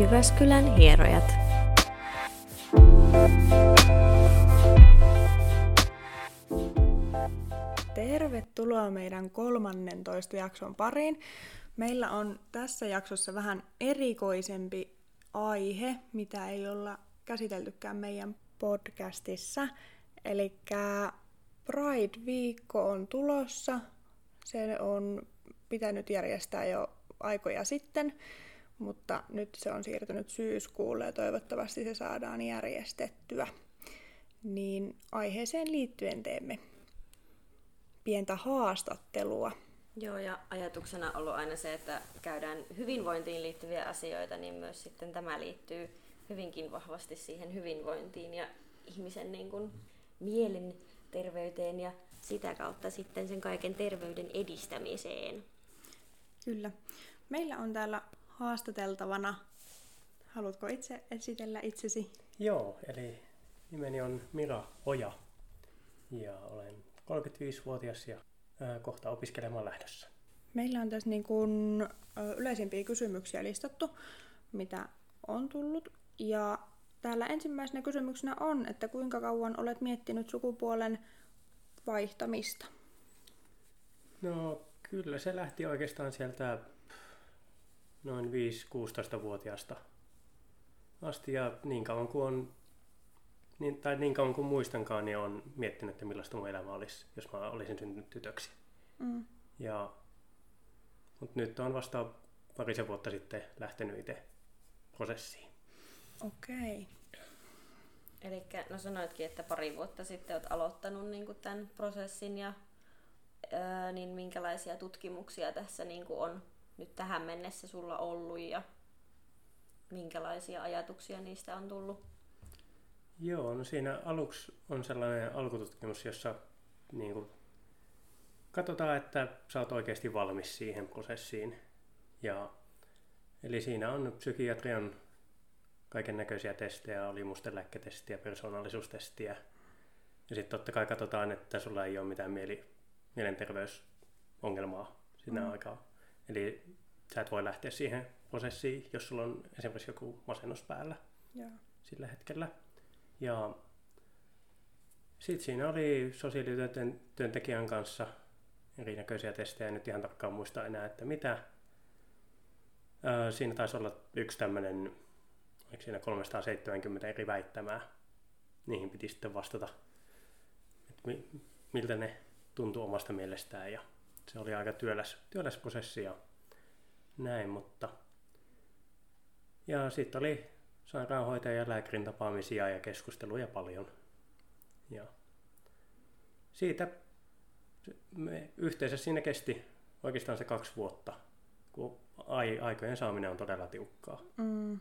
Jyväskylän hierojat. Tervetuloa meidän 13 jakson pariin. Meillä on tässä jaksossa vähän erikoisempi aihe, mitä ei olla käsiteltykään meidän podcastissa. Eli Pride-viikko on tulossa. Se on pitänyt järjestää jo aikoja sitten, mutta nyt se on siirtynyt syyskuulle ja toivottavasti se saadaan järjestettyä. Niin aiheeseen liittyen teemme pientä haastattelua. Joo, ja ajatuksena on ollut aina se, että käydään hyvinvointiin liittyviä asioita, niin myös sitten tämä liittyy hyvinkin vahvasti siihen hyvinvointiin ja ihmisen niin kuin mielen terveyteen ja sitä kautta sitten sen kaiken terveyden edistämiseen. Kyllä. Meillä on täällä haastateltavana, haluatko itse esitellä itsesi? Joo, eli nimeni on Mira Oja ja olen 35-vuotias ja kohta opiskelemaan lähdössä. Meillä on tässä niin kuin yleisimpiä kysymyksiä listattu, mitä on tullut. Ja täällä ensimmäisenä kysymyksenä on, että kuinka kauan olet miettinyt sukupuolen vaihtamista? No kyllä se lähti oikeastaan sieltä noin 5-16-vuotiaasta asti ja niin kauan kuin on niin, tai niin kauan kuin muistankaan, niin olen miettinyt, että millaista mun elämä olisi, jos mä olisin syntynyt tytöksi. Mm. Ja, mutta nyt on vasta parisen vuotta sitten lähtenyt itse prosessiin. Okei. Okay. Eli no sanoitkin, että pari vuotta sitten olet aloittanut niin tämän prosessin ja ää, niin minkälaisia tutkimuksia tässä niin on nyt tähän mennessä sulla ollut ja minkälaisia ajatuksia niistä on tullut? Joo, no siinä aluksi on sellainen alkututkimus, jossa niin kuin, katsotaan, että sä oot oikeasti valmis siihen prosessiin. Ja, eli siinä on psykiatrian kaiken näköisiä testejä, oli musteläkketestiä, persoonallisuustestiä. Ja sitten totta kai katsotaan, että sulla ei ole mitään mieli, mielenterveysongelmaa siinä mm. aikaa. Eli sä et voi lähteä siihen prosessiin, jos sulla on esimerkiksi joku masennus päällä yeah. sillä hetkellä. Ja sitten siinä oli sosiaalityöntekijän kanssa erinäköisiä testejä, nyt ihan tarkkaan muista enää, että mitä. siinä taisi olla yksi tämmöinen, oliko siinä 370 eri väittämää. Niihin piti sitten vastata, että miltä ne tuntui omasta mielestään ja se oli aika työläs, työläs prosessi ja näin, mutta ja sitten oli sairaanhoitajan ja lääkärin tapaamisia ja keskusteluja paljon. Ja siitä me yhteensä siinä kesti oikeastaan se kaksi vuotta, kun ai, aikojen saaminen on todella tiukkaa. Mm.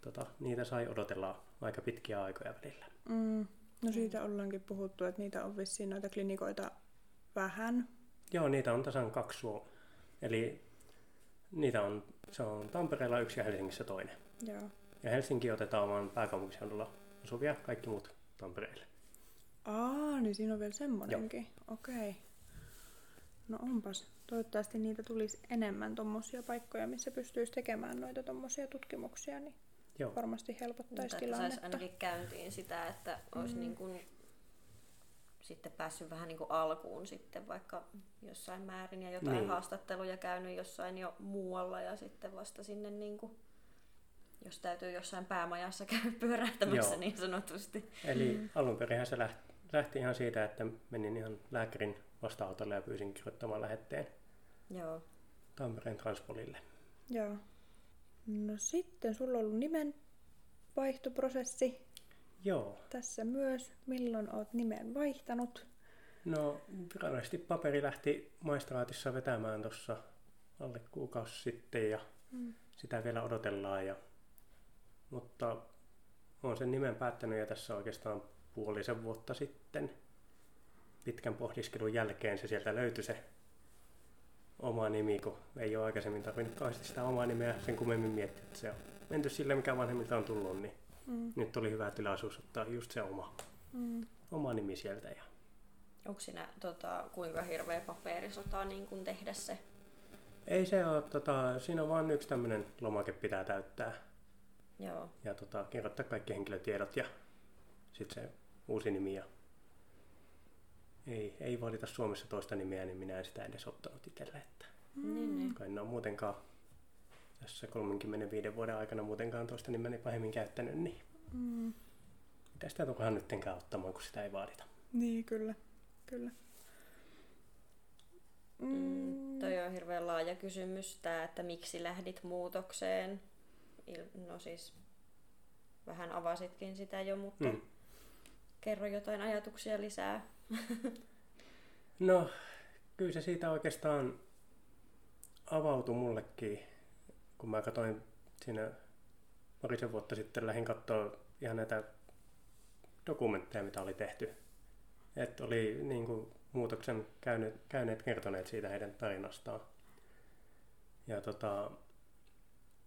Tota, niitä sai odotella aika pitkiä aikoja välillä. Mm. No siitä ollaankin puhuttu, että niitä on vissiin noita klinikoita vähän. Joo, niitä on tasan kaksi. Eli niitä on, se on Tampereella yksi ja Helsingissä toinen. Joo. Ja Helsinki otetaan oman pääkaupunkiseudulla asuvia, kaikki muut Tampereelle. Aa, niin siinä on vielä semmoinenkin. Okei. Okay. No onpas. Toivottavasti niitä tulisi enemmän tuommoisia paikkoja, missä pystyisi tekemään noita tuommoisia tutkimuksia, niin Joo. varmasti helpottaisi Mutta tilannetta. Saisi ainakin käyntiin sitä, että olisi mm. niin kuin sitten päässyt vähän niin kuin alkuun sitten vaikka jossain määrin ja jotain niin. haastatteluja käynyt jossain jo muualla ja sitten vasta sinne niin kuin jos täytyy jossain päämajassa käydä pyörähtämässä Joo. niin sanotusti. Eli mm. alun perin se lähti, lähti ihan siitä, että menin ihan lääkärin vastaanotolle ja pyysin kirjoittamaan lähetteen Joo. Tampereen Transpolille. Joo. No sitten sulla on ollut nimen vaihtoprosessi. Joo. Tässä myös. Milloin oot nimen vaihtanut? No virallisesti paperi lähti maistraatissa vetämään tuossa alle kuukausi sitten ja mm. sitä vielä odotellaan ja mutta olen sen nimen päättänyt ja tässä oikeastaan puolisen vuotta sitten pitkän pohdiskelun jälkeen se sieltä löytyi se oma nimi, kun ei ole aikaisemmin tarvinnut kauheasti sitä omaa nimeä sen kummemmin miettiä, että se on menty sille, mikä vanhemmilta on tullut, niin mm. nyt oli hyvä tilaisuus ottaa just se oma, mm. oma nimi sieltä. Ja... Onko siinä tota, kuinka hirveä paperisota niin kun tehdä se Ei se ole, tota, siinä on vain yksi tämmöinen lomake pitää täyttää Joo. ja tota, kirjoittaa kaikki henkilötiedot ja sitten se uusi nimi. Ja ei, ei valita Suomessa toista nimeä, niin minä en sitä edes ottanut itselle. Että Niin, niin. kai en ole muutenkaan tässä 35 vuoden aikana muutenkaan toista nimeni pahemmin käyttänyt, niin Mm. mitä sitä tukohan nyttenkään ottamaan, kun sitä ei vaadita. Niin, kyllä. Kyllä. Mm, toi on hirveän laaja kysymys tää, että miksi lähdit muutokseen. No siis vähän avasitkin sitä jo, mutta Mm. mm. kerro jotain ajatuksia lisää. No, kyllä se siitä oikeastaan avautui mullekin, kun mä katsoin siinä parisen vuotta sitten lähdin katsoa ihan näitä dokumentteja, mitä oli tehty. Että oli niin kuin, muutoksen käyneet, käyneet kertoneet siitä heidän tarinastaan. Ja tota,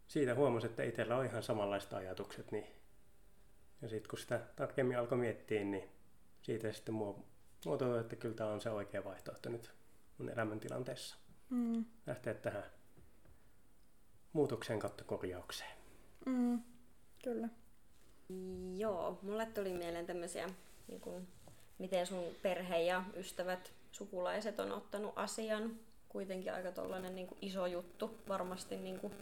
siitä huomasi, että itsellä on ihan samanlaiset ajatukset. Niin, ja sitten kun sitä tarkemmin alkoi miettiä, niin siitä sitten mua että kyllä tämä on se oikea vaihtoehto nyt mun elämäntilanteessa. Mm. Lähteä tähän muutokseen kautta korjaukseen. Mm. Kyllä. Joo, mulle tuli mieleen tämmöisiä, niin kuin, miten sun perhe ja ystävät, sukulaiset on ottanut asian. Kuitenkin aika tollainen niin kuin iso juttu varmasti niin kuin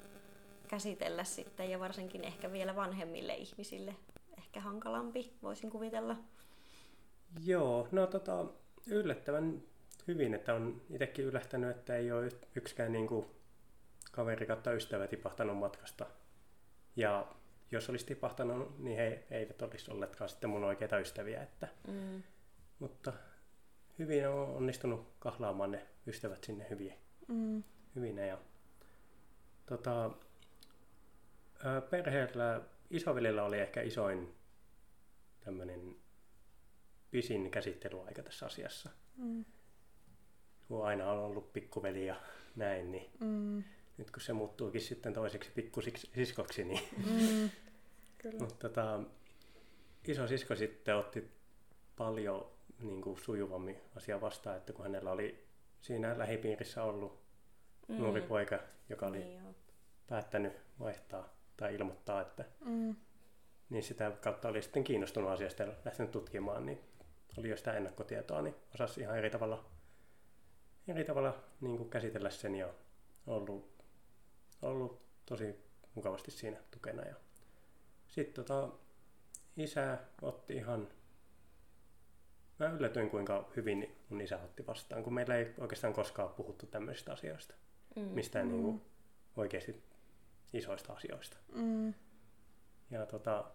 käsitellä sitten ja varsinkin ehkä vielä vanhemmille ihmisille ehkä hankalampi, voisin kuvitella. Joo, no tota, yllättävän hyvin, että on itsekin yllättänyt, että ei ole yksikään niin kuin, kaveri kautta ystävä tipahtanut matkasta. Ja jos olisi tipahtanut, niin he eivät olisi olleetkaan sitten mun oikeita ystäviä. Että, Mm. mutta hyvin on onnistunut kahlaamaan ne ystävät sinne hyvin, Mm. hyvinä. Ja, tota, perheellä, isovelillä oli ehkä isoin tämmöinen pisin käsittelyaika tässä asiassa. Mm. Kun aina on ollut pikkuveli ja näin, niin Mm. Nyt kun se muuttuukin sitten toiseksi pikkusiskoksi, niin Mm. Kyllä. mutta tota, iso sisko sitten otti paljon niin kuin sujuvammin asia vastaan, että kun hänellä oli siinä lähipiirissä ollut mm. nuori poika, joka oli Niin päättänyt vaihtaa tai ilmoittaa, että Mm. niin sitä kautta oli sitten kiinnostunut asiasta ja lähtenyt tutkimaan, niin oli jo sitä ennakkotietoa, niin osasi ihan eri tavalla, eri tavalla niin kuin käsitellä sen ja ollut, ollut tosi mukavasti siinä tukena. Ja sitten tota, isä otti ihan, mä yllätyin kuinka hyvin mun isä otti vastaan, kun meillä ei oikeastaan koskaan puhuttu tämmöisistä asioista, Mm. mistään niin kuin oikeasti isoista asioista. Mm. Ja tota,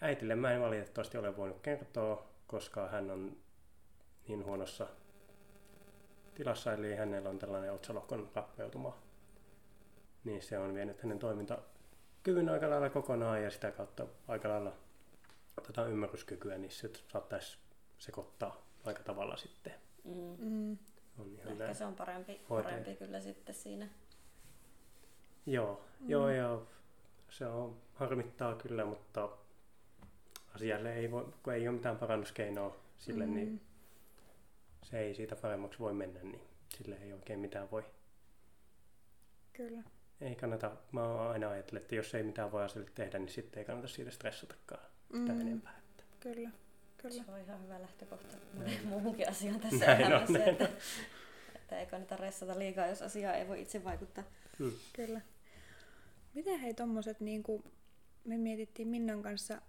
äitille mä en valitettavasti ole voinut kertoa, koska hän on niin huonossa tilassa, eli hänellä on tällainen otsalohkon rappeutuma. Niin se on vienyt hänen toimintakyvyn aika lailla kokonaan ja sitä kautta aika lailla tota ymmärryskykyä, niin se saattaisi sekoittaa aika tavalla sitten. Mm. Mm. On ihan Ehkä se on parempi, Hoitaja. parempi kyllä sitten siinä. Joo, mm. joo ja se on harmittaa kyllä, mutta asialle ei voi, kun ei ole mitään parannuskeinoa sille, mm. niin se ei siitä paremmaksi voi mennä, niin sille ei oikein mitään voi. Kyllä. Ei kannata, mä oon aina ajatellut, että jos ei mitään voi asialle tehdä, niin sitten ei kannata siitä stressatakaan sitä Mm. enempää. Että. Kyllä. Kyllä. Se on ihan hyvä lähtökohta muuhunkin asiaan tässä Näin on, elämässä, näin että, että ei kannata ressata liikaa, jos asiaa ei voi itse vaikuttaa. Mm. Kyllä. Miten hei tommoset niinku, me mietittiin Minnan kanssa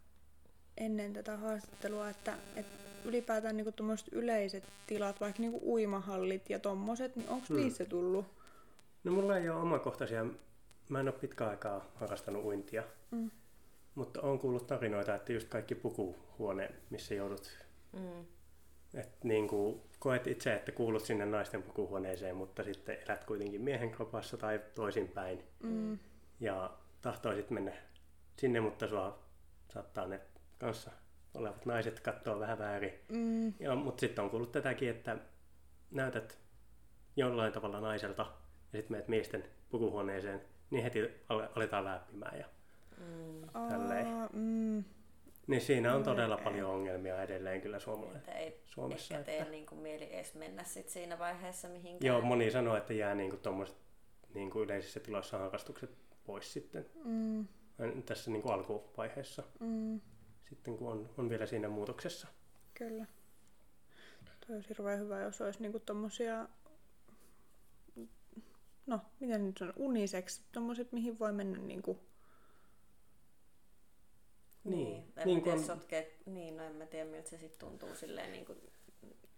ennen tätä haastattelua, että, että ylipäätään niinku tommoset yleiset tilat, vaikka niinku uimahallit ja tommoset, niin onko mm. niissä tullut? No mulla ei ole omakohtaisia, mä en ole pitkä aikaa harrastanut uintia, Mm. mutta on kuullut tarinoita, että just kaikki pukuhuone, missä joudut Mm. Et niin kuin koet itse, että kuulut sinne naisten pukuhuoneeseen, mutta sitten elät kuitenkin miehen kropassa tai toisinpäin. Mm. Ja tahtoisit mennä sinne, mutta sua saattaa ne kanssa olevat naiset katsoa vähän väärin. Mm. Ja, mutta sitten on kuullut tätäkin, että näytät jollain tavalla naiselta ja sitten menet miesten pukuhuoneeseen, niin heti ale- aletaan läppimään. Ja, Mm. Tälleen. Aa, mm. niin siinä on todella Ei. paljon ongelmia edelleen kyllä suomalaisilla. Että ei Suomessa, ehkä tee että- niin kuin mieli edes mennä sit siinä vaiheessa mihinkään. Joo, moni sanoo, että jää niin kuin tommoset niin kuin yleisissä tiloissa harrastukset pois sitten Mm, tässä niin kuin alkuvaiheessa, mm, sitten kun on, on vielä siinä muutoksessa. kyllä. Toi olisi hirveän hyvä, jos olisi niinku tommosia, no miten nyt on, uniseksi, tommoset mihin voi mennä niinku, Niin, En niin niin kuin- tiedä, sotkee, niin, no en mä tiedä miltä se sitten tuntuu silleen niin kuin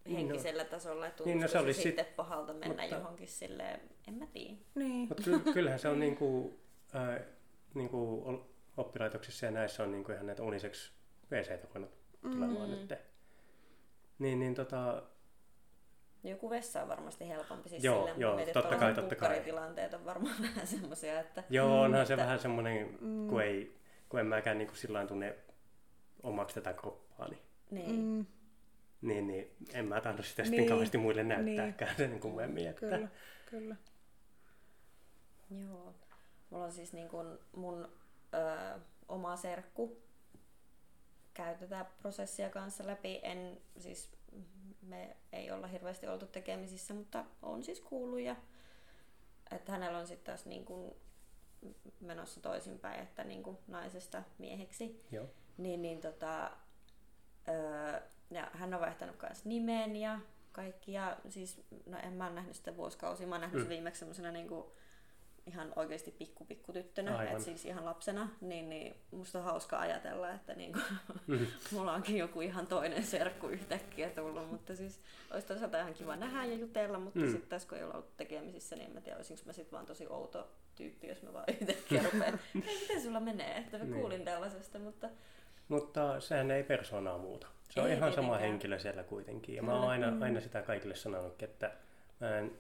Niin, henkisellä tasolla, että niin, no se se, olisi sitten pahalta mennä mutta- johonkin silleen, en mä tiedä. niin, Mutta ky- kyllähän se on niin kuin, ää, niin kuin oppilaitoksissa ja näissä on niin kuin ihan näitä uniseksi WC voinut tulemaan Mm. nyt. Niin, niin tota, Joku vessa on varmasti helpompi siis Joo, silleen, joo, mä mietin, totta kai, totta kai. kukkaritilanteet on varmaan vähän semmoisia, että joo, onhan se Että- vähän semmoinen, Mm. kun, ei, kun en mäkään niin kuin sillä lailla tunne omaksi tätä kroppaani. niin. mm, Niin, niin en mä tahdo sitä Niin, sitten kauheasti muille näyttääkään niin. sen kummemmin. Että, kyllä, kyllä. Joo. Mulla on siis niin kuin mun ö, oma serkku käy tätä prosessia kanssa läpi. En, siis me ei olla hirveästi oltu tekemisissä, mutta on siis kuullut ja että hänellä on sitten taas niin kuin menossa toisinpäin, että niin kuin naisesta mieheksi. Joo. Niin, niin tota, öö, ja hän on vaihtanut myös nimen ja kaikki. Ja siis, no en mä ole nähnyt sitä vuosikausia. Mä oon nähnyt Mm. sen viimeksi semmoisena niinku, ihan oikeasti pikku pikku tyttönä, että siis ihan lapsena, niin, niin musta on hauska ajatella, että niinku, Mhm. mulla onkin joku ihan toinen serkku yhtäkkiä tullut, mutta siis olisi toisaalta ihan kiva nähdä ja jutella, mutta Mm. mm. sitten taas kun ei olla ollut tekemisissä, niin en mä tiedä, olisinko mä sitten vaan tosi outo tyyppi, jos mä vaan yhtäkkiä rupean, hei miten sulla menee, että mä Niin. kuulin tällaisesta, mutta Mutta sehän ei persoonaa muuta. Se on Ei ihan sama tietenkään. henkilö siellä kuitenkin. Ja mä oon aina, Mm. aina sitä kaikille sanonut, että mä en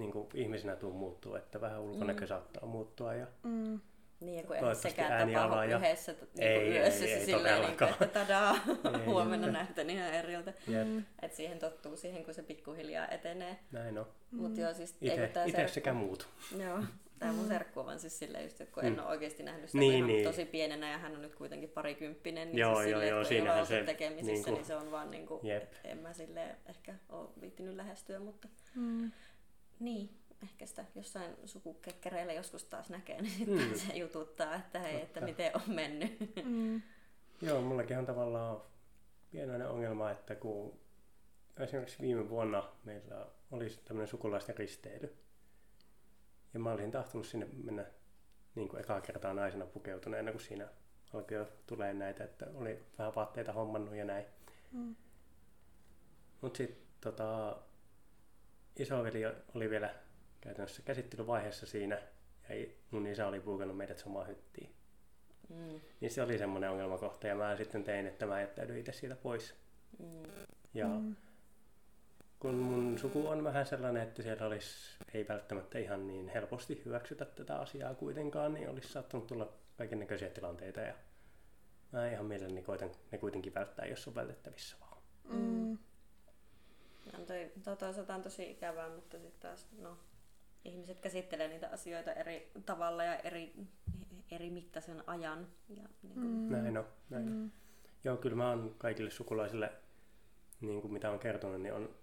niin kuin ihmisenä tuu muuttua, että vähän ulkonäkö Mm. saattaa muuttua. Ja, Mm, Niin, ja kun eihän Toivottavasti sekään tapahdu ja- yhdessä t- Ei, niinku ei, yössä ei, se ei silleen, niinku, todellakaan. että tadaa, Ei, huomenna ei. näytän ihan eriltä. Mm, Et siihen tottuu siihen, kun se pikkuhiljaa etenee. näin on. Mm. Mutta joo, siis tää itse serkku- sekä muut. Joo, tämä mun Mm. serkku on vaan siis silleen just, että kun Mm. en ole oikeasti nähnyt sitä Niin, niin, niin. tosi pienenä ja hän on nyt kuitenkin parikymppinen, niin Joo, siis joo, silleen, joo, että kun ei siinähän ole se tekemisissä, niinku- niin se on vaan niinku, Jep. et en mä silleen ehkä ole viittinyt lähestyä, mutta mm, niin, ehkä sitä jossain sukukekkereillä joskus taas näkee, niin sitten Mm. se jututtaa, että hei, että Totta. miten on mennyt. mm, Joo, mullakin on tavallaan pienoinen ongelma, että kun esimerkiksi viime vuonna meillä oli tämmöinen sukulaisten risteily. Ja mä olisin tahtonut sinne mennä niin kuin ekaa kertaa naisena pukeutuneena, kun siinä alkoi jo tulee näitä, että oli vähän vaatteita hommannut ja näin. mm, Mutta sitten tota, isoveli oli vielä käytännössä käsittelyvaiheessa siinä, ja mun isä oli puukannut meidät samaan hyttiin. Mm. Niin se oli semmoinen ongelmakohta, ja mä sitten tein, että mä jättäydyin itse siitä pois. Mm. Ja mm, kun mun suku on vähän sellainen, että siellä olisi ei välttämättä ihan niin helposti hyväksytä tätä asiaa kuitenkaan, niin olisi saattanut tulla kaiken näköisiä tilanteita ja mä ihan mielelläni koitan ne kuitenkin välttää, jos on vältettävissä vaan. mm, No, toi, toi toisaalta on tosi ikävää, mutta sitten taas no, ihmiset käsittelee niitä asioita eri tavalla ja eri, eri mittaisen ajan. Ja, niin kuin, Mm. Näin on. Näin on. mm, Joo, kyllä mä oon kaikille sukulaisille, niin kuin mitä on kertonut, niin on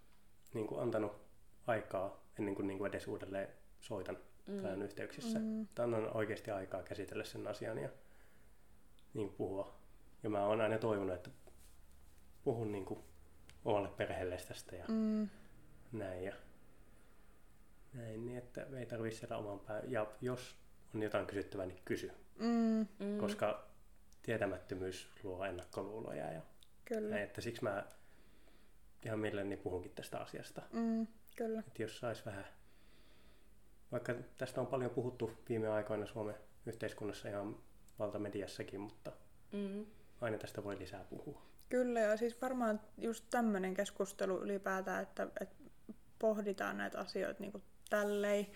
niin kuin antanut aikaa ennen kuin, niin kuin edes uudelleen soitan mm. tai on yhteyksissä. mm, Tai annan oikeasti aikaa käsitellä sen asian ja niin kuin puhua. Ja mä oon aina toivonut, että puhun niin kuin omalle perheelle tästä ja mm, näin. Ja näin, niin että ei tarvitse siellä oman pää. Ja jos on jotain kysyttävää, niin kysy. mm, Mm. Koska tietämättömyys luo ennakkoluuloja. Ja kyllä, näin, että siksi mä ihan mielelläni puhunkin tästä asiasta. mm, kyllä, Että jos sais vähän, vaikka tästä on paljon puhuttu viime aikoina Suomen yhteiskunnassa ihan valtamediassakin, mutta Mm. aina tästä voi lisää puhua. Kyllä, ja siis varmaan just tämmöinen keskustelu ylipäätään, että, että pohditaan näitä asioita niin tälleen,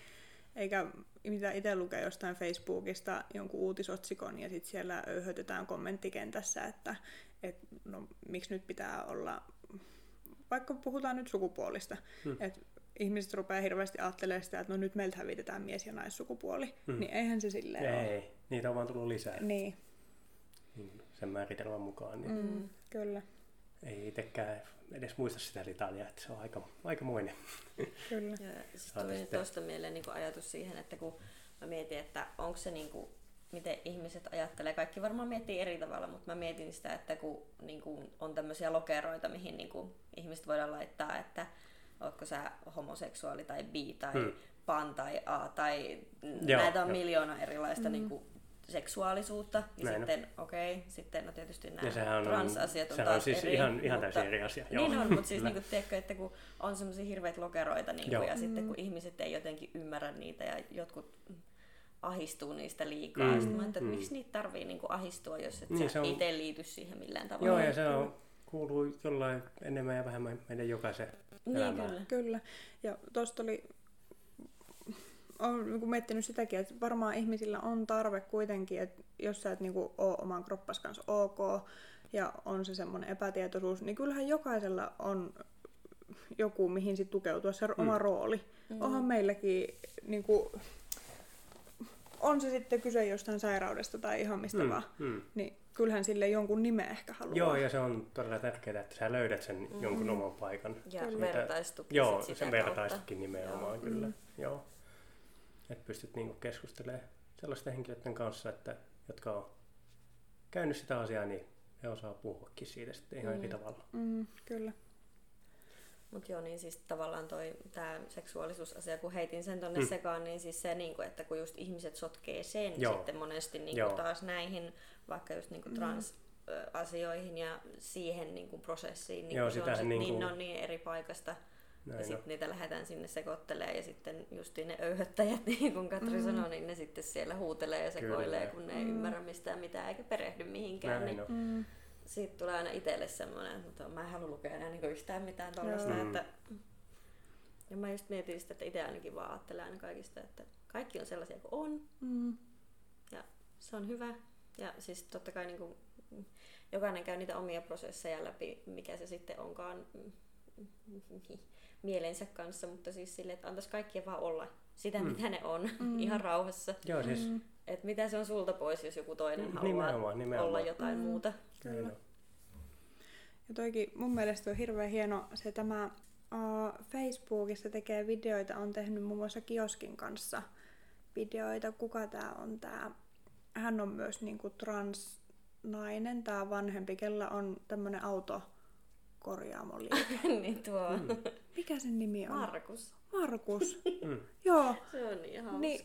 eikä mitä itse lukee jostain Facebookista jonkun uutisotsikon ja sitten siellä öyhötetään kommenttikentässä, että, että no, miksi nyt pitää olla, vaikka puhutaan nyt sukupuolista, Hmm. että ihmiset rupeaa hirveästi ajattelemaan sitä, että no nyt meiltä hävitetään mies- ja naissukupuoli, Hmm. niin eihän se silleen ole. Ei, niitä on vaan tullut lisää Niin, niin sen määritelmän mukaan. Niin. mm, Mm. kyllä. ei itsekään edes muista sitä litania, että se on aika, aikamoinen. Kyllä. Ja siis tuli sitten- tuosta mieleen niin ajatus siihen, että kun mä mietin, että onko se niin kuin, miten ihmiset ajattelee, kaikki varmaan miettii eri tavalla, mutta mä mietin sitä, että kun niin kuin, on tämmöisiä lokeroita, mihin niin kuin, ihmiset voidaan laittaa, että ootko sä homoseksuaali tai bi tai Hmm. pan tai a tai Joo, näitä on joo. miljoona erilaista niin kuin, seksuaalisuutta. Ja Näin on. sitten, okei, okay, sitten no tietysti nämä Ja on, transasiat on sehän taas on siis eri, ihan, ihan mutta- täysin eri asia. niin on, mutta siis kyllä. niinku, tiedätkö, että kun on semmoisia hirveitä lokeroita niinku, Joo. ja sitten Mm. kun ihmiset ei jotenkin ymmärrä niitä ja jotkut ahistuu niistä liikaa. Mm. Sitten mä että mm. miksi niitä tarvii niinku ahistua, jos et Niin, niin, sä on- itse liity siihen millään tavalla. Joo, ja se on, kuuluu jollain enemmän ja vähemmän meidän jokaisen niin, elämään. kyllä. Kyllä. Ja tuosta oli, olen niin miettinyt sitäkin, että varmaan ihmisillä on tarve kuitenkin, että jos sä et niin kuin, ole oman kroppas kanssa ok ja on se semmoinen epätietoisuus, niin kyllähän jokaisella on joku, mihin sit tukeutua, se oma rooli. Mm. Onhan meilläkin, niin kuin, on se sitten kyse jostain sairaudesta tai ihan mistä Mm, vaan, mm. niin kyllähän sille jonkun nimen ehkä haluaa. Joo, ja se on todella tärkeää, että sä löydät sen Mm. jonkun oman paikan. Ja Kyllä. vertaistuki Joo, sen vertaistukin nimenomaan Joo. kyllä. Mm. Joo. Että pystyt niinku keskustelemaan sellaisten henkilöiden kanssa, että, jotka on käynyt sitä asiaa, niin he osaa puhuakin siitä sitten ihan eri Mm. tavalla. Mm, kyllä. Mutta joo, niin siis tavallaan toi tämä seksuaalisuusasia, kun heitin sen tonne Mm. sekaan, niin siis se, niinku, että kun just ihmiset sotkee sen Joo. sitten monesti niinku Joo. taas näihin vaikka just niinku Mm. trans-asioihin ja siihen niinku prosessiin, niin Joo, se on sit, niinku- niin, ne on niin eri paikasta. Näin ja sitten niitä lähdetään sinne sekoittelee ja sitten justiin ne öyhöttäjät, niin kuin Katri Mm. mm. sanoi, niin ne sitten siellä huutelee ja sekoilee, Kyllä. kun ne ei Mm. ymmärrä mistään mitään eikä perehdy mihinkään. Näin Niin on. Mm, siitä tulee aina itselle semmoinen, että mutta mä en halua lukea enää niin yhtään mitään tuollaista. Että... Ja mä just mietin sitä, että itse ainakin vaan ajattelen aina kaikista, että kaikki on sellaisia kuin on, mm, ja se on hyvä. Ja siis totta kai niin kuin, jokainen käy niitä omia prosesseja läpi, mikä se sitten onkaan mm, mielensä kanssa, mutta siis sille, että antaisi kaikkien vaan olla sitä, Mm. mitä ne on, Mm. ihan rauhassa. Joo, siis mm, Että mitä se on sulta pois, jos joku toinen haluaa nimenomaan, nimenomaan. olla jotain Mm. muuta. Kyllä. Ja toikin mun mielestä on hirveän hieno se tämä uh, Facebookissa tekee videoita, on tehnyt muun muassa Kioskin kanssa videoita. Kuka tää on tää? Hän on myös niinku transnainen, tää vanhempi, kella on tämmönen auto korjaamoliike. niin tuo Mm. Mikä sen nimi on? Markus. Markus. Mm. Joo, Se on niin hauska. Niin,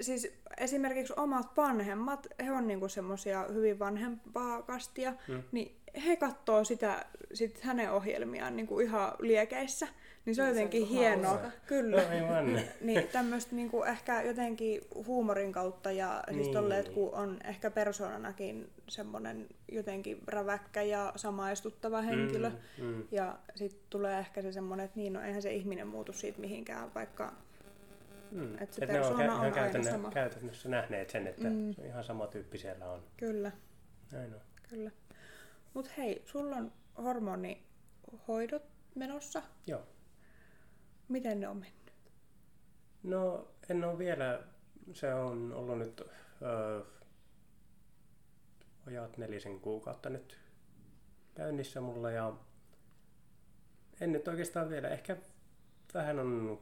siis esimerkiksi omat vanhemmat, he on niinku semmosia hyvin vanhempaa kastia, Mm. niin he katsoo sitä, sit hänen ohjelmiaan niinku ihan liekeissä. Niin se on Niin se on jotenkin hienoa. hauska. Kyllä. No. Niin tämmöistä niinku ehkä jotenkin huumorin kautta ja siis Niin. tolleen, että kun on ehkä persoonanakin semmoinen jotenkin räväkkä ja samaistuttava henkilö. Mm, mm. Ja sitten tulee ehkä se semmoinen, että niin, no eihän se ihminen muutu siitä mihinkään, vaikka Mm. Et se Et ne on, on aina käytännö, sama. käytännössä nähneet sen, että Mm. se on ihan sama tyyppi siellä on. kyllä. Näin on. Kyllä. Mut hei, sulla on hormonihoidot menossa. Joo. Miten ne on mennyt? No en ole vielä, se on ollut nyt öö, vajaat nelisen kuukautta nyt käynnissä mulla ja en nyt oikeastaan vielä, ehkä vähän on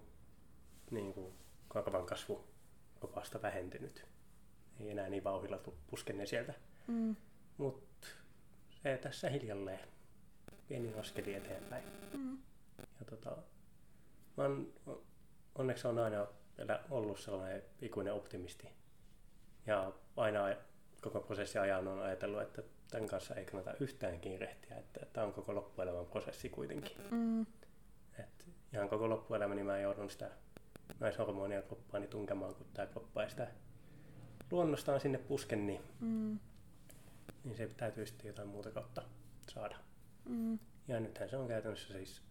niin kuin korvan kasvu kopasta vähentynyt. Ei enää niin vauhilla puskenne sieltä, Mm. mutta se tässä hiljalleen pieni askeli eteenpäin. Mm. Ja tota, mä oon, onneksi on aina ollut sellainen ikuinen optimisti. Ja aina koko prosessi ajan on ajatellut, että tämän kanssa ei kannata yhtään kiirehtiä, että tämä on koko loppuelämän prosessi kuitenkin. Mm. Et ihan koko loppuelämäni mä joudun sitä naishormonia kroppaani tunkemaan, kun tämä kroppa ei sitä luonnostaan sinne puske, niin, Mm. niin se täytyy sitten jotain muuta kautta saada. Mm. Ja nythän se on käytännössä siis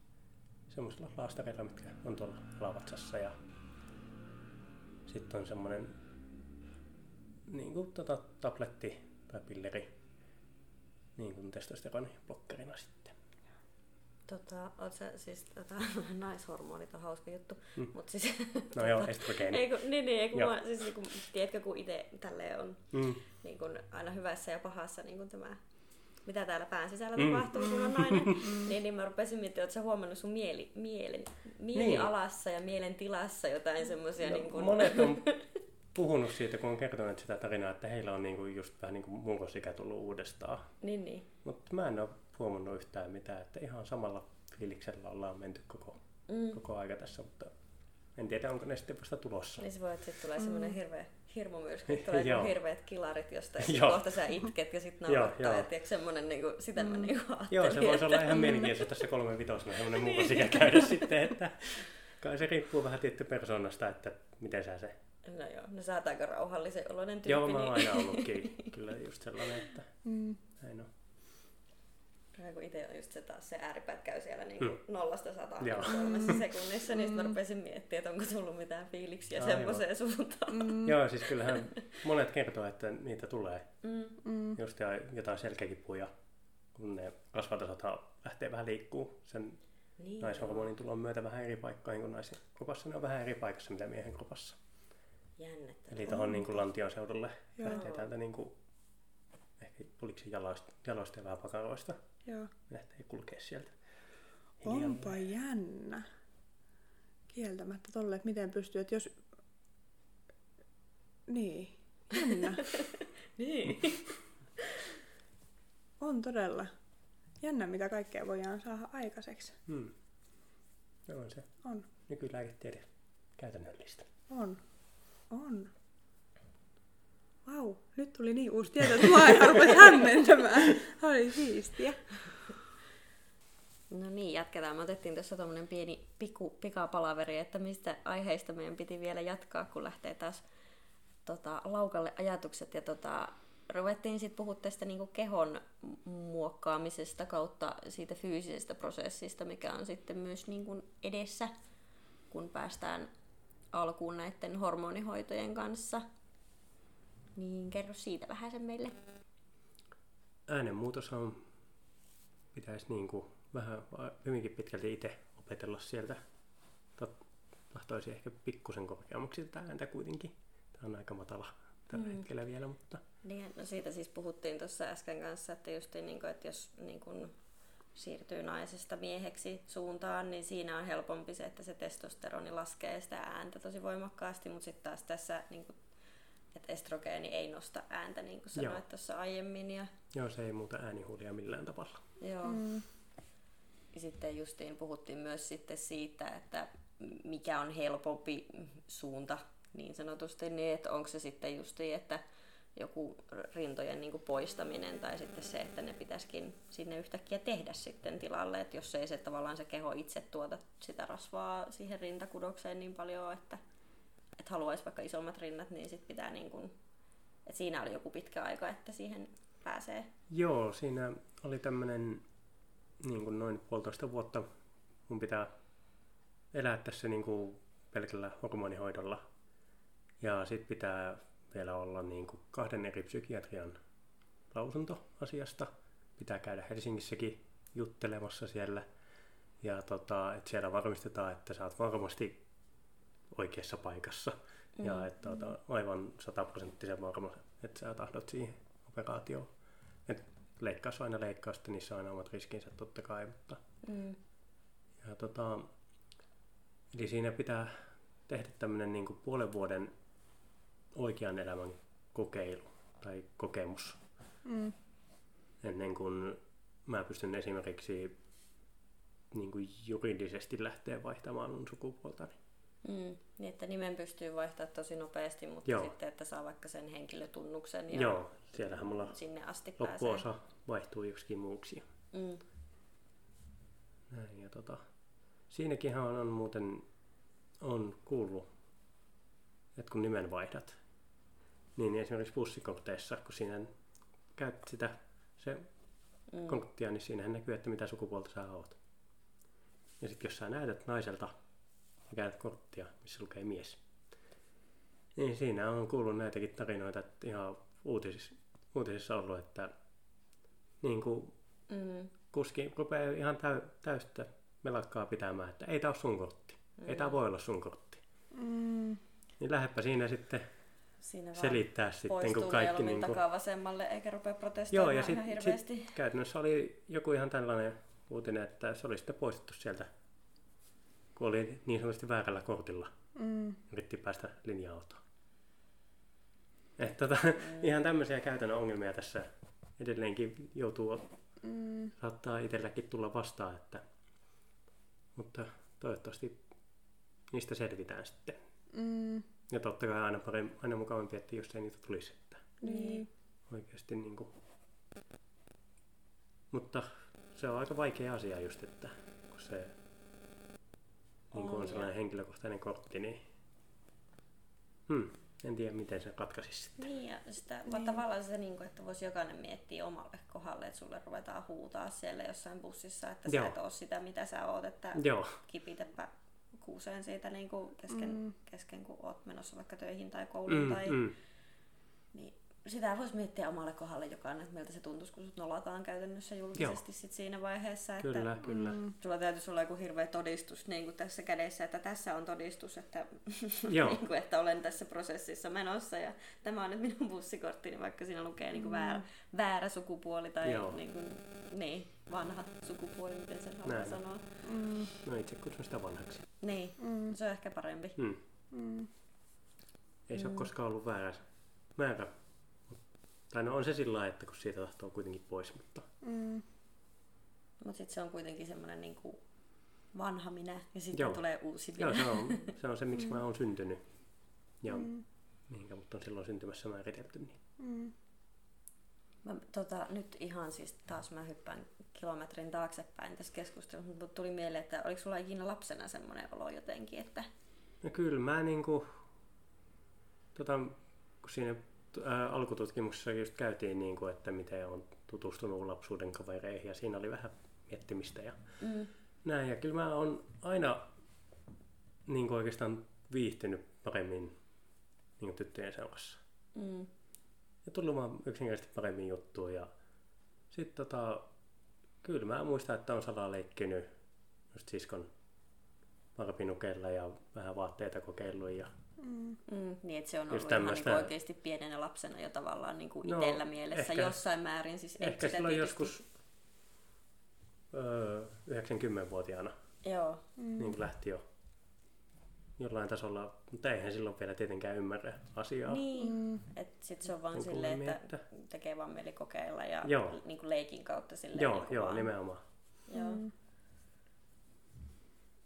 semmoisilla laastareilla, mitkä on tuolla alavatsassa ja sitten on semmoinen niin kuin tota, tabletti tai pilleri niin kuin testosteroniblokkerina sitten. Tota, oot sä, siis tota, naishormonit on hauska juttu, Mm. mutta siis... No joo, estrogeeni. ei, kun, niin, niin, ei, kun Joo. mä, siis, niin kun, tiedätkö, kun itse tälleen on Mm, niin kun, aina hyvässä ja pahassa niin kun tämä mitä täällä pään sisällä mm. tapahtuu, kun on nainen, niin, niin mä rupesin miettimään, että sä huomannut sun mieli, mielen, mielialassa niin. ja mielen tilassa jotain semmoisia... No, niin kuin... Monet on puhunut siitä, kun on kertonut sitä tarinaa, että heillä on niinku just vähän niin kuin murrosikä tullut uudestaan. Niin, niin. Mutta mä en ole huomannut yhtään mitään, että ihan samalla fiiliksellä ollaan menty koko, mm. koko aika tässä, mutta en tiedä, onko ne sitten vasta tulossa. Niin se voi, että sitten tulee mm. semmoinen hirveä hirmumyrsky, tulee niinku hirveät kilarit jostain, ja kohta sä itket ja sitten naurattaa, ja tiedätkö, semmoinen, niin kuin, sitä mä niin ajattelin. Joo, se voisi olla ihan mielenkiintoista tässä kolme vitosena semmoinen muu sikä käydä sitten, että kai se riippuu vähän tietty persoonasta, että miten sä se No joo, no sä oot aika rauhallisen oloinen tyyppi. Joo, mä oon niin... aina ollutkin kyllä just sellainen, että mm. näin on. Ja kun itse on just se taas se ääripäät käy siellä niin kuin hmm. nollasta sataan kolmessa sekunnissa, niin sitten mä rupesin miettimään, että onko tullut mitään fiiliksiä semmoiseen suuntaan. Mm. Joo, siis kyllähän monet kertoo, että niitä tulee. Mm. mm. Just jotain selkäkipuja, kun ne kasvatasot lähtee vähän liikkuu sen niin, naishormonin tulon myötä vähän eri paikkoihin kuin naisen kropassa. Ne on vähän eri paikassa, mitä miehen kropassa. Jännettävää. Eli tuohon niin lantion seudulle lähtee täältä niin kuin, ehkä tuliko se jaloista, jaloista ja vähän pakaroista. Joo. Lähtee kulkea sieltä. Onpa jännä. Kieltämättä tolle, että miten pystyy, että jos... Niin, jännä. niin. On todella. Jännä, mitä kaikkea voidaan saada aikaiseksi. Hmm. No on se. On. Nykylääketiede käytännöllistä. On. On. Vau, nyt tuli niin uusi tieto, että mua ei rupesi hämmentämään. Oli siistiä. No niin, jatketaan. Me otettiin tuossa tuommoinen pieni piku, pikapalaveri, että mistä aiheista meidän piti vielä jatkaa, kun lähtee taas tota, laukalle ajatukset. Ja tota, ruvettiin sitten puhua tästä niinku kehon muokkaamisesta kautta siitä fyysisestä prosessista, mikä on sitten myös niinku edessä, kun päästään alkuun näiden hormonihoitojen kanssa. Niin kerro siitä vähän sen meille. Äänenmuutos on, pitäisi niin kuin vähän hyvinkin pitkälti itse opetella sieltä. Tahtoisin ehkä pikkusen korkeammaksi tätä ääntä kuitenkin. Tämä on aika matala tällä mm. hetkellä vielä, mutta... Niin, no siitä siis puhuttiin tuossa äsken kanssa, että just niin kuin, että jos niin kuin siirtyy naisesta mieheksi suuntaan, niin siinä on helpompi se, että se testosteroni laskee sitä ääntä tosi voimakkaasti, mutta sitten taas tässä niin kuin, että estrogeeni ei nosta ääntä, niin kuin sanoit tuossa aiemmin. Ja... Joo, se ei muuta äänihuulia millään tavalla. Joo. Mm. Ja sitten justiin puhuttiin myös sitten siitä, että mikä on helpompi suunta niin sanotusti, niin että onko se sitten justiin, että joku rintojen niin kuin poistaminen tai sitten se, että ne pitäisikin sinne yhtäkkiä tehdä sitten tilalle, että jos ei se tavallaan se keho itse tuota sitä rasvaa siihen rintakudokseen niin paljon, että, että haluaisi vaikka isommat rinnat, niin sitten pitää niin kuin, että siinä oli joku pitkä aika, että siihen pääsee. Joo, siinä oli tämmöinen niin kuin noin puolitoista vuotta mun pitää elää tässä niin kuin pelkällä hormonihoidolla. Ja sitten pitää vielä olla niin kuin kahden eri psykiatrian lausunto asiasta. Pitää käydä Helsingissäkin juttelemassa siellä. Ja tota, että siellä varmistetaan, että sä oot varmasti oikeassa paikassa. Mm. Ja että tota, aivan sataprosenttisen varma, että sä tahdot siihen operaatioon. Et leikkaus on aina leikkausta, niissä on aina omat riskinsä totta kai, mutta... Mm. Ja tota, eli siinä pitää tehdä tämmöinen niin puolen vuoden oikean elämän kokeilu tai kokemus. Mm. Ennen kuin mä pystyn esimerkiksi niin kuin juridisesti lähteä vaihtamaan mun sukupuoltani. Mm, niin, että nimen pystyy vaihtamaan tosi nopeasti, mutta Joo. sitten, että saa vaikka sen henkilötunnuksen ja Joo, siellähän mulla sinne asti loppuosa pääsee. vaihtuu joksikin muuksi. Mm. Näin, ja tota, siinäkin on, on muuten on kuullut, että kun nimen vaihdat, niin, esimerkiksi bussikorteissa, kun siinä käyt sitä se mm. korttia, niin siinähän näkyy, että mitä sukupuolta sä oot. Ja sitten jos sä näytät naiselta ja käytät korttia, missä lukee mies, niin siinä on kuullut näitäkin tarinoita, että ihan uutisissa, uutisissa ollut, että niin kuin mm. kuski rupeaa ihan täy, täystä melakkaa pitämään, että ei tää ole sun kortti. Mm. Ei tää voi olla sun kortti. Mm. Niin lähdepä siinä sitten Siinä vaan selittää sitten, kun kaikki... Niin kuin, takaa vasemmalle eikä rupea protestoimaan joo, ja ihan sitten hirveästi. sit käytännössä oli joku ihan tällainen uutinen, että se oli sitten poistettu sieltä, kun oli niin sanotusti väärällä kortilla. Mm. Yritti päästä linja-autoon. Että tota, ihan tämmöisiä käytännön ongelmia tässä edelleenkin joutuu, Mm. saattaa itselläkin tulla vastaan, että, mutta toivottavasti niistä selvitään sitten. Mm. Ja totta kai aina, parempi, aina mukavampi, että jos ei niitä tulisi, että Niin. oikeasti niin kuin... Mutta se on aika vaikea asia just, että kun se niin kuin On, sellainen henkilökohtainen kortti, niin hmm, en tiedä miten se ratkaisisi sitten. Niin, ja sitä, Niin. tavallaan se, niin kuin, että voisi jokainen miettiä omalle kohdalle, että sulle ruvetaan huutaa siellä jossain bussissa, että Joo. sä et ole sitä, mitä sä oot, että Joo, kipitäpä kuuseen siitä niin kuin kesken, mm. kesken, kun oot menossa vaikka töihin tai kouluun. mm, tai, mm, Niin sitä voisi miettiä omalle kohdalle jokainen, että miltä se tuntuisi, kun sut nolataan käytännössä julkisesti sit siinä vaiheessa. Että kyllä, kyllä. Mm. Sulla täytyisi olla joku hirveä todistus niin kuin tässä kädessä, että tässä on todistus, että, niin kuin, että olen tässä prosessissa menossa ja tämä on nyt minun bussikorttini, vaikka siinä lukee niin kuin väärä, väärä sukupuoli tai Joo. niin, kuin, niin, vanha sukupuoli, miten sen haluaa Näin. sanoa. Mm. No itse kutsun sitä vanhaksi. Niin, Mm. se on ehkä parempi. Mm. Mm. Ei se Mm. ole koskaan ollut väärä määrä. Tai no on se sillä lailla, että kun siitä tahtoo kuitenkin pois, mutta Mm. Mutta sitten se on kuitenkin semmoinen niin kuin vanha minä ja sitten Joo. tulee uusi minä. joo, se on se, on se miksi mä oon syntynyt. Ja Mm. mihinkä mut on silloin syntymässä määritelty. Niin. Mm. Mä, tota, nyt ihan siis taas mä hyppään kilometrin taaksepäin tässä keskustelussa, mutta tuli mieleen, että oliko sulla ikinä lapsena semmoinen olo jotenkin, että No kyllä mä niinku, tota, kun siinä ää, alkututkimuksessa just käytiin, niinku, että miten on tutustunut lapsuuden kavereihin ja siinä oli vähän miettimistä ja mm, näin. Ja kyllä mä oon aina niinku oikeastaan viihtynyt paremmin niinku tyttöjen seurassa. mm, Ja tullut vaan yksinkertaisesti paremmin juttuun ja sitten tota, kyllä mä muistan, että on salaa leikkinyt just siskon parpinukella ja vähän vaatteita kokeillut ja Mm. mm, niin että se on Just ollut ihan niin oikeasti pienenä lapsena jo tavallaan niin kuin No, itsellä mielessä ehkä- jossain määrin. Siis Ehkä silloin tietysti- joskus öö, 90-vuotiaana Joo, Mm. niin lähti jo jollain tasolla, mutta eihän silloin vielä tietenkään ymmärrä asiaa. niin. Mm. Että sit se on vaan Sen silleen, että tekee vaan mieli kokeilla ja Joo. niin kuin leikin kautta silleen. Joo, niin kuin joo, vaan. nimenomaan. Joo. Mm.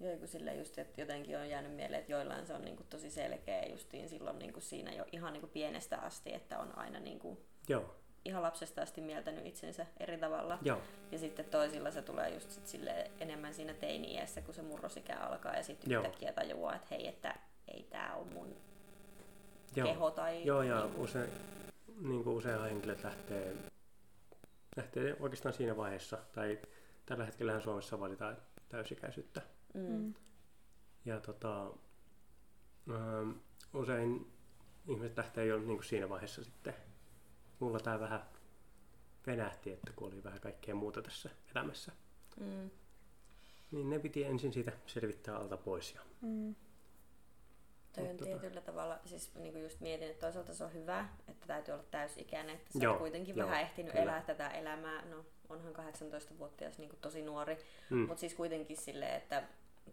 Joo, kun sille just, että jotenkin on jäänyt mieleen, että joillain se on niin kuin tosi selkeä justiin silloin niin kuin siinä jo ihan niin kuin pienestä asti, että on aina niin kuin Joo, ihan lapsesta asti mieltänyt itsensä eri tavalla. joo, Ja sitten toisilla se tulee just sit sille enemmän siinä teini-iässä, kun se murrosikä alkaa ja sitten yhtäkkiä tajuaa, että hei, että ei tää on mun joo. keho tai... Joo, ja niin kuin- usein, niin kuin usein henkilöt lähtee, lähtee oikeastaan siinä vaiheessa, tai tällä hetkellä Suomessa valitaan täysikäisyyttä. Mm. Ja tota, ähm, usein ihmiset lähtee jo niin kuin siinä vaiheessa sitten. Mulla tämä vähän venähti, että kun oli vähän kaikkea muuta tässä elämässä. Mm. Niin ne piti ensin siitä selvittää alta pois. Ja, Mm. Toi on tota- tietyllä tavalla, siis niin kuin just mietin, että toisaalta se on hyvä, että täytyy olla täysikäinen, että sä Joo, oot kuitenkin joo, vähän ehtinyt kyllä. elää tätä elämää, no onhan 18-vuotias niin kuin tosi nuori, mm, mutta siis kuitenkin silleen, että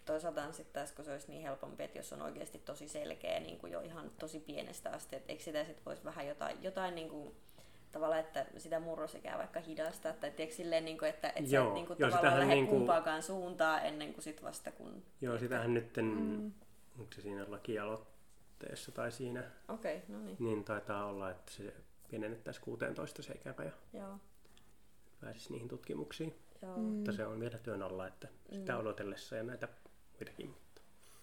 toisaalta sitten taas, kun se olisi niin helpompi, että jos on oikeasti tosi selkeä niin kuin jo ihan tosi pienestä asti, että eikö sitä sitten voisi vähän jotain, jotain niin kuin, tavallaan, että sitä murrosikää vaikka hidastaa, tai tiedätkö silleen, niin kuin, että, että Joo, sä et niin kuin, joo, tavallaan lähde niin kuin- kumpaakaan suuntaan ennen kuin sit vasta kun... joo, sitähän nyt, Mm. onko se siinä lakialoitteessa tai siinä, Okei, okay, no niin, niin taitaa olla, että se pienennettäisiin 16 se ikäraja. joo, Pääsisi niihin tutkimuksiin. Joo. Mm. Mutta se on vielä työn alla, että sitä Mm. odotellessa ja näitä muitakin.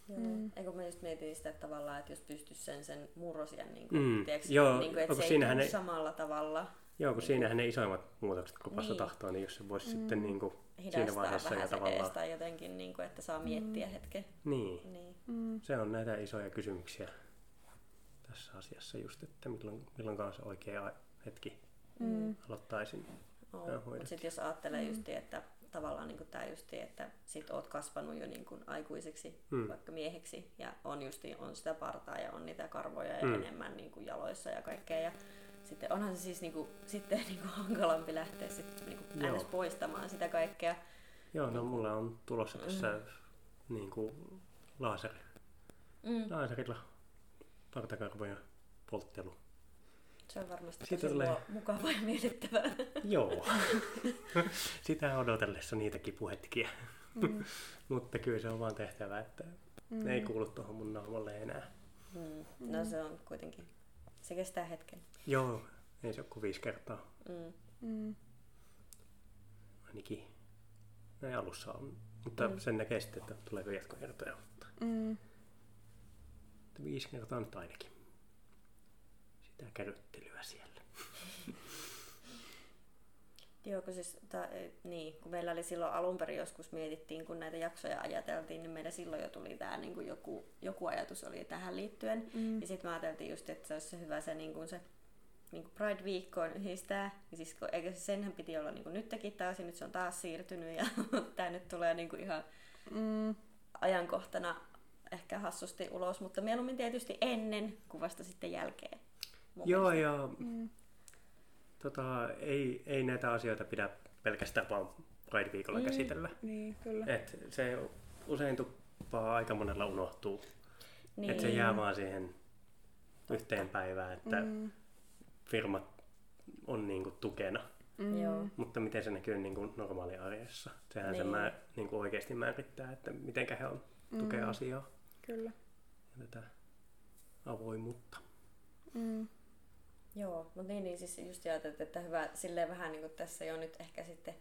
Joo. Mm. Eikö mä just mietin sitä että tavallaan, että jos pystyisi sen, sen murrosian, niin kuin, Mm, tiedätkö, joo, niin kuin, että kun se ei ei- samalla tavalla Joo, kun siinähän ne isoimmat muutokset kopassa Niin. tahtoo, niin jos se voisi Mm. sitten niin kuin, siinä vaiheessa ja vähän tavallaan... tai jotenkin, niin kuin, että saa miettiä hetken. Niin, Niin. Mm. se on näitä isoja kysymyksiä tässä asiassa just, että milloin, milloin on se oikea hetki Mm. aloittaisin. Joo, Mutta sitten jos ajattelee Mm. just, että tavallaan niin tämä justi, että sit oot kasvanut jo niin kuin aikuiseksi, Mm. vaikka mieheksi, ja on justi, on sitä partaa ja on niitä karvoja ja Mm. enemmän niin kuin jaloissa ja kaikkea. Ja sitten onhan se siis niinku, sitten niinku hankalampi lähteä sit niinku Joo. ns. poistamaan sitä kaikkea. Joo, no mulla on tulossa tässä niin kuin laaseri, Mm. laaserilla partakarvojen polttelu. Se on varmasti Siitä tosi tulee- mukavaa ja miellyttävää. Joo. Sitä odotellessa niitäkin puhettikin. Mm. Mutta kyllä se on vaan tehtävä, että Mm. ne ei kuulu tuohon mun naamalle enää. Mm. No se on kuitenkin, se kestää hetken. Joo, ei se ole kuin viisi kertaa Mm. Mm. ainakin. Näin alussa on. Mutta Mm. sen näkee sitten, että tuleeko jatkokertoja. Mm. että viisi kertaa nyt ainakin. Sitä kärryttelyä siellä. Joo, kun siis, ta, e, niin, kun meillä oli silloin alun perin joskus mietittiin, kun näitä jaksoja ajateltiin, niin meillä silloin jo tuli tämä niin kuin joku, joku ajatus oli tähän liittyen. Mm. Ja sitten me ajateltiin just, että se olisi se hyvä se, niin kuin se niin kuin Pride-viikkoon yhdistää. Ja siis, kun, eikö se senhän piti olla niin kuin nytkin taas, ja nyt se on taas siirtynyt, ja tämä nyt tulee niin kuin ihan Mm. ajankohtana ehkä hassusti ulos, mutta mieluummin tietysti ennen kuin vasta sitten jälkeen. Mun Joo, mielestä. ja Mm. tota, ei, ei näitä asioita pidä pelkästään vaan Pride-viikolla Mm. käsitellä. Niin, kyllä. Et se usein tuppaa aika monella unohtuu. Niin. Että se jää vaan siihen yhteen päivään, että Mm. firmat on niinku tukena. Mm. Joo. Mutta miten se näkyy niinku normaali arjessa? Sehän niin. se Niin. mä, niinku oikeasti määrittää, että miten he on tukea Mm. asiaa Kyllä. ja tätä avoimuutta. Mm. Joo, mutta niin, niin siis just ajattelin, että hyvä silleen vähän niin kuin tässä jo nyt ehkä sitten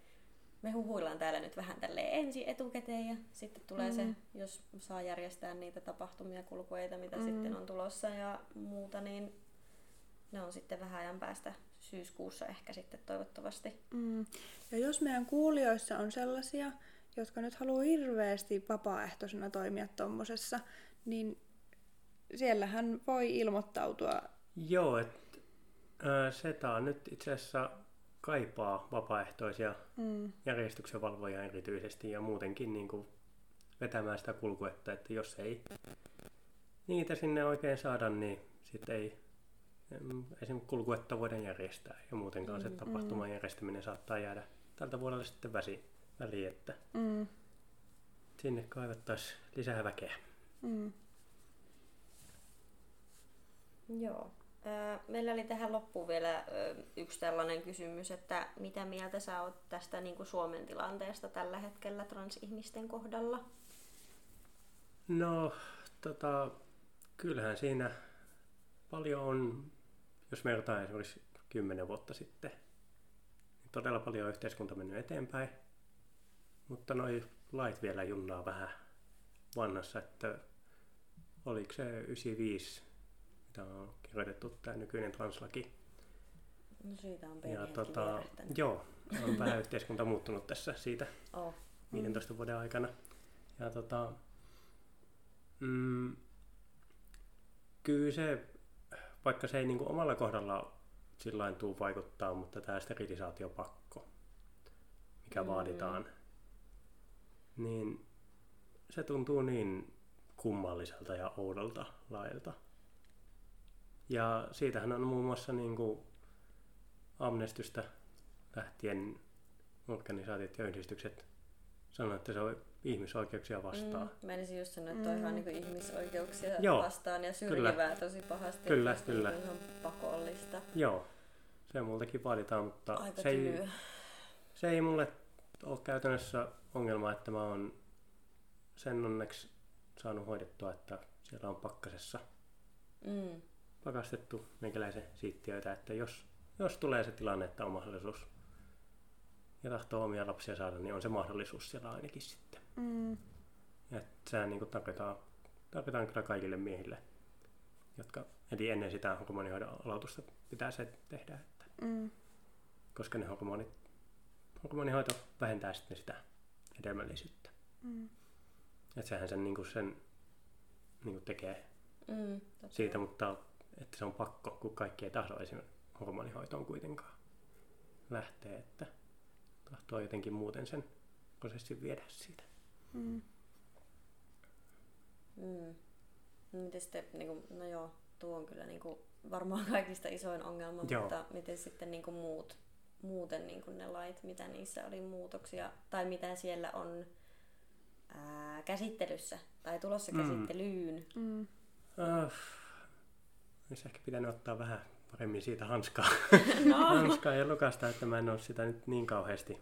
me huhuillaan täällä nyt vähän tälleen ensin etukäteen ja sitten tulee mm. se, jos saa järjestää niitä tapahtumia, kulkueita, mitä Mm. sitten on tulossa ja muuta, niin ne on sitten vähän ajan päästä syyskuussa ehkä sitten toivottavasti. Mm. Ja jos meidän kuulijoissa on sellaisia, jotka nyt haluaa hirveästi vapaaehtoisena toimia tuommoisessa, niin siellähän voi ilmoittautua. Joo, että SETA nyt itse asiassa kaipaa vapaaehtoisia Mm. järjestyksenvalvojia erityisesti ja muutenkin niin kuin vetämään sitä kulkuetta, että jos ei niitä sinne oikein saada, niin sitten ei esimerkiksi kulkuetta voida järjestää ja muutenkaan se Mm, tapahtuman järjestäminen saattaa jäädä tältä vuodelle sitten väsi, väliin, että Mm. sinne kaivattaisiin lisää väkeä. Mm. Joo. Meillä oli tähän loppuun vielä yksi tällainen kysymys, että mitä mieltä sä oot tästä niin kuin Suomen tilanteesta tällä hetkellä transihmisten kohdalla? No, tota, kyllähän siinä paljon on, jos verrataan esimerkiksi kymmenen vuotta sitten, niin todella paljon on yhteiskunta mennyt eteenpäin, mutta noi lait vielä junnaa vähän vanhassa, että oliko se 95, mitä on kirjoitettu tämä nykyinen translaki. No siitä on Ja tota, joo, on vähän yhteiskunta muuttunut tässä siitä Oh. 15 vuoden aikana. Ja tota, mm, kyllä se, vaikka se ei niinku omalla kohdalla sillä tuu vaikuttaa, mutta tämä sterilisaatiopakko, mikä Mm. mm. vaaditaan, niin se tuntuu niin kummalliselta ja oudolta lailta. Ja siitähän on muun muassa niinku Amnestystä lähtien organisaatiot ja yhdistykset sanoo, että se on ihmisoikeuksia vastaan. Mm, menisin just sanoa, että on ihan niin ihmisoikeuksia Joo, vastaan ja syrjivää tosi pahasti. Kyllä, että se kyllä. on ihan pakollista. Joo, se multakin vaaditaan, mutta Aika se ei, se ei mulle ole käytännössä ongelma, että mä oon sen onneksi saanut hoidettua, että siellä on pakkasessa Mm. Pakastettu meikäläisen siittiöitä, että jos, jos tulee se tilanne, että on mahdollisuus ja tahtoo omia lapsia saada, niin on se mahdollisuus siellä ainakin sitten. Mm. Ja että sehän niin tarvitaan, tarvitaan kyllä kaikille miehille, jotka, eli ennen sitä hormonihoidon aloitusta pitää se tehdä, että, Mm. koska ne hormonit, hormonihoito vähentää sitten sitä hedelmällisyyttä. Mm. Että sehän sen, niin sen niin tekee Mm, totta. siitä, mutta että se on pakko, kun kaikki ei tahdo esimerkiksi hormonihoitoon kuitenkaan lähtee, että tahtoo jotenkin muuten sen prosessin viedä siitä. Mm. Mm. No Miten sitten, niin kuin, no joo, tuo on kyllä niinku varmaan kaikista isoin ongelma, Joo. mutta miten sitten niinku muut, muuten niinku ne lait, mitä niissä oli muutoksia, tai mitä siellä on ää, käsittelyssä, tai tulossa Mm. käsittelyyn. Mm. Äh, olisi ehkä pitänyt ottaa vähän paremmin siitä hanskaa. No. hanskaa ja lukasta, että mä en ole sitä nyt niin kauheasti.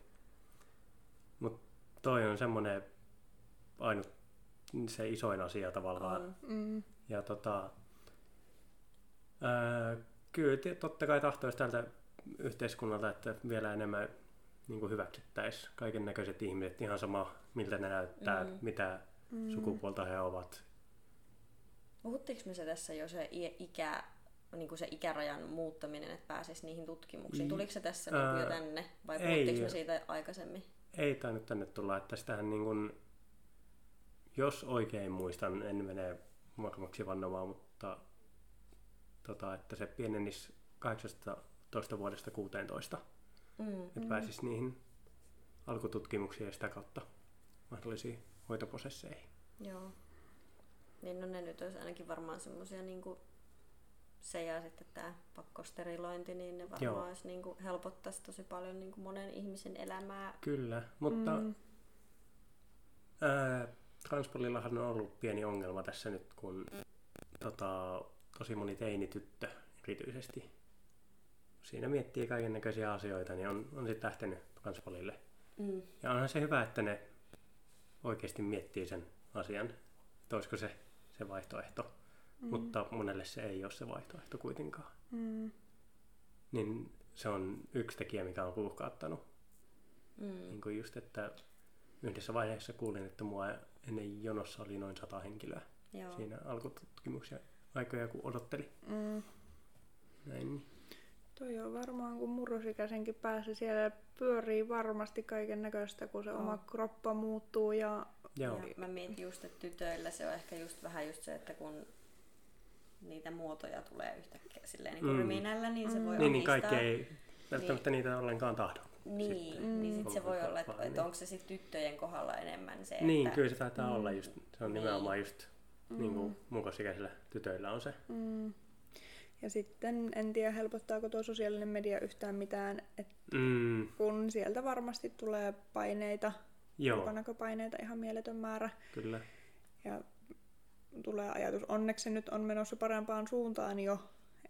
Mutta toi on semmoinen ainut se isoin asia tavallaan. On. Mm. Ja tota, ää, kyllä totta kai tahtoisi tältä yhteiskunnalta, että vielä enemmän niin hyväksyttäisiin kaiken näköiset ihmiset, ihan sama miltä ne näyttää, Mm. mm. mitä Mm. sukupuolta he ovat. Puhuttiinko me se tässä jo se ikä, niin kuin se ikärajan muuttaminen, että pääsisi niihin tutkimuksiin? I- Tuliko se tässä niin kuin jo ää, tänne vai ei. puhuttiinko me siitä aikaisemmin? Ei tainnut tänne tulla, että sitähän niin kuin, jos oikein muistan, en mene varmaksi vannomaan, mutta tota, että se pienenisi 18 vuodesta 16, Mm. että pääsisi niihin alkututkimuksiin ja sitä kautta mahdollisiin hoitoprosesseihin. Joo. Niin no ne nyt olisi ainakin varmaan semmoisia niinku se ja sitten tämä pakkosterilointi, niin ne varmaan Joo. olisi niinku helpottaisi tosi paljon niinku monen ihmisen elämää. Kyllä, mutta Mm. ää, transpolillahan on ollut pieni ongelma tässä nyt, kun tota, tosi moni teinityttö erityisesti siinä miettii kaiken näköisiä asioita, niin on, on sitten lähtenyt transpolille. Mm. Ja onhan se hyvä, että ne oikeasti miettii sen asian, että olisiko se se vaihtoehto. Mm. Mutta monelle se ei ole se vaihtoehto kuitenkaan. Mm. Niin se on yksi tekijä, mikä on ruuhkauttanut. Mm. Niin kuin just, että yhdessä vaiheessa kuulin, että mua ennen jonossa oli noin sata henkilöä Joo. siinä alkututkimuksia aikoja, kun odotteli. Mm. Näin. Niin. Toi on varmaan, kun murrosikäisenkin päässä siellä pyörii varmasti kaiken näköistä, kun se Joo. oma kroppa muuttuu ja Joo. Ja mä mietin just, että tytöillä se on ehkä just vähän just se, että kun niitä muotoja tulee yhtäkkiä silleen niin kuin Mm. ryminällä, niin se voi Niin, niin kaikki ei välttämättä niitä ollenkaan tahdo. Niin, sitten. niin Mm. sit se voi olla, että, että niin. onko se sitten tyttöjen kohdalla enemmän se, Niin, että... kyllä se taitaa olla just, se on Niin. nimenomaan just niin kuin tytöillä on se. Mm. Ja sitten en tiedä, helpottaako tuo sosiaalinen media yhtään mitään, että Mm, kun sieltä varmasti tulee paineita, ulkonäköpaineita ihan mieletön määrä, kyllä. ja tulee ajatus, onneksi se nyt on menossa parempaan suuntaan jo,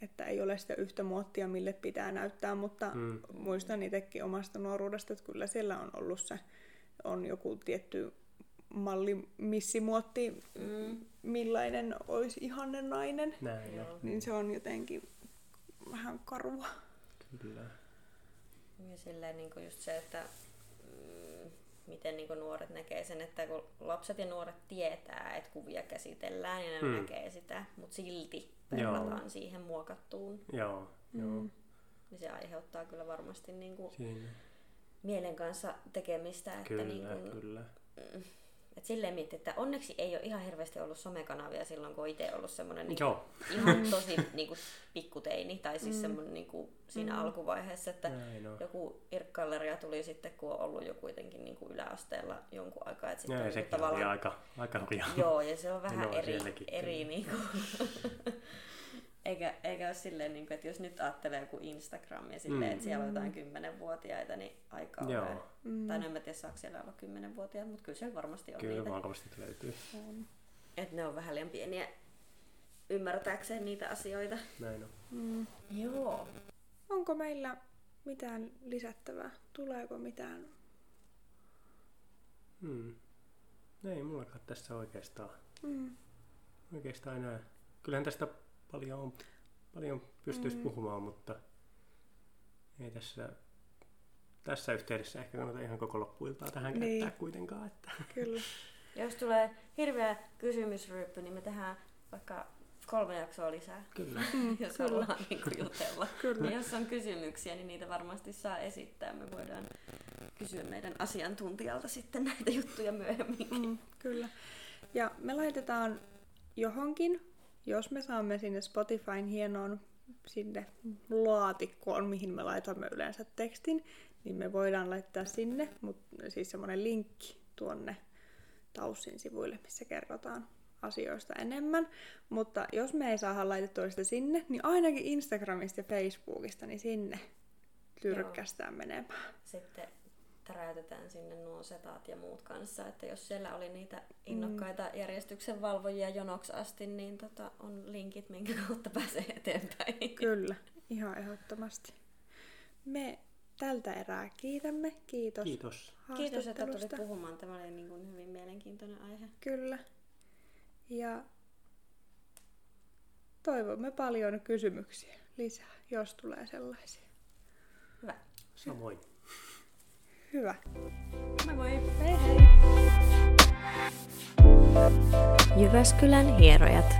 että ei ole sitä yhtä muottia, mille pitää näyttää, mutta Mm. muistan itsekin omasta nuoruudesta, että kyllä siellä on ollut se, on joku tietty malli, missimuotti, Mm. millainen olisi ihanne nainen, Näin, Joo. joo. niin se on jotenkin vähän karua. Kyllä. Ja silleen niin kuin just se, että mm, miten niin kuin nuoret näkee sen, että kun lapset ja nuoret tietää, että kuvia käsitellään ja ne Mm. näkee sitä, mutta silti Joo. verrataan siihen muokattuun, Joo, joo. Mm. niin se aiheuttaa kyllä varmasti niin kuin Siinä. mielen kanssa tekemistä. Että Kyllä, niin kuin, kyllä. Et silleen mietin, että onneksi ei ole ihan hirveästi ollut somekanavia silloin, kun itse ollut semmoinen niin Joo, ihan tosi niin kuin, pikkuteini, tai siis mm. semmoinen niin kuin, siinä mm. alkuvaiheessa, että näin on. joku irkkalleria tuli sitten, kun on ollut jo kuitenkin niin kuin yläasteella jonkun aikaa. Että sitten Ja, on ja niin kuin sekin oli aika, aika hurjaa. Joo, ja se on vähän eri, eri niin kuin, eikä, eikä ole silleen, niin kuin, että jos nyt ajattelee joku Instagram ja silleen, Mm. että siellä on jotain kymmenenvuotiaita, niin aika Joo. on. Mm. Tai no en mä tiedä, saako siellä olla kymmenenvuotiaat, mutta kyllä siellä varmasti on Kyllä niitä. varmasti löytyy. On. Että ne on vähän liian pieniä ymmärtääkseen niitä asioita. Näin on. Mm. Joo. Onko meillä mitään lisättävää? Tuleeko mitään? Hmm. Ei mullakaan tässä oikeastaan, Mm. oikeastaan enää. Kyllähän tästä paljon, on, paljon pystyisi Mm. puhumaan, mutta ei tässä, tässä yhteydessä ehkä kannata ihan koko loppuiltaa tähän Niin. käyttää kuitenkaan. Että. Kyllä. Ja jos tulee hirveä kysymysryppy, niin me tehdään vaikka kolme jaksoa lisää, Kyllä. jos kyllä. haluaa niin kuin jutella. Kyllä. Ja jos on kysymyksiä, niin niitä varmasti saa esittää. Me voidaan kysyä meidän asiantuntijalta sitten näitä juttuja myöhemmin. Mm, kyllä. Ja me laitetaan johonkin, jos me saamme sinne Spotifyn hienoon sinne laatikkoon, mihin me laitamme yleensä tekstin, niin me voidaan laittaa sinne, mutta siis semmoinen linkki tuonne Taussin sivuille, missä kerrotaan asioista enemmän, mutta jos me ei saada laitettua sitä sinne, niin ainakin Instagramista ja Facebookista, niin sinne tyrkkästään menemään. Sitten täräytetään sinne nuo setat ja muut kanssa, että jos siellä oli niitä innokkaita mm. järjestyksen valvojia jonoksi asti, niin tota, on linkit, minkä kautta pääsee eteenpäin. Kyllä, ihan ehdottomasti. Me tältä erää kiitämme. Kiitos. Kiitos. Kiitos, että tulit puhumaan. Tämä oli niin kuin hyvin mielenkiintoinen aihe. Kyllä. Ja toivomme paljon kysymyksiä lisää, jos tulee sellaisia. Hyvä. Samoin. Hyvä. Moi moi. Hei hei. Jyväskylän hierojat.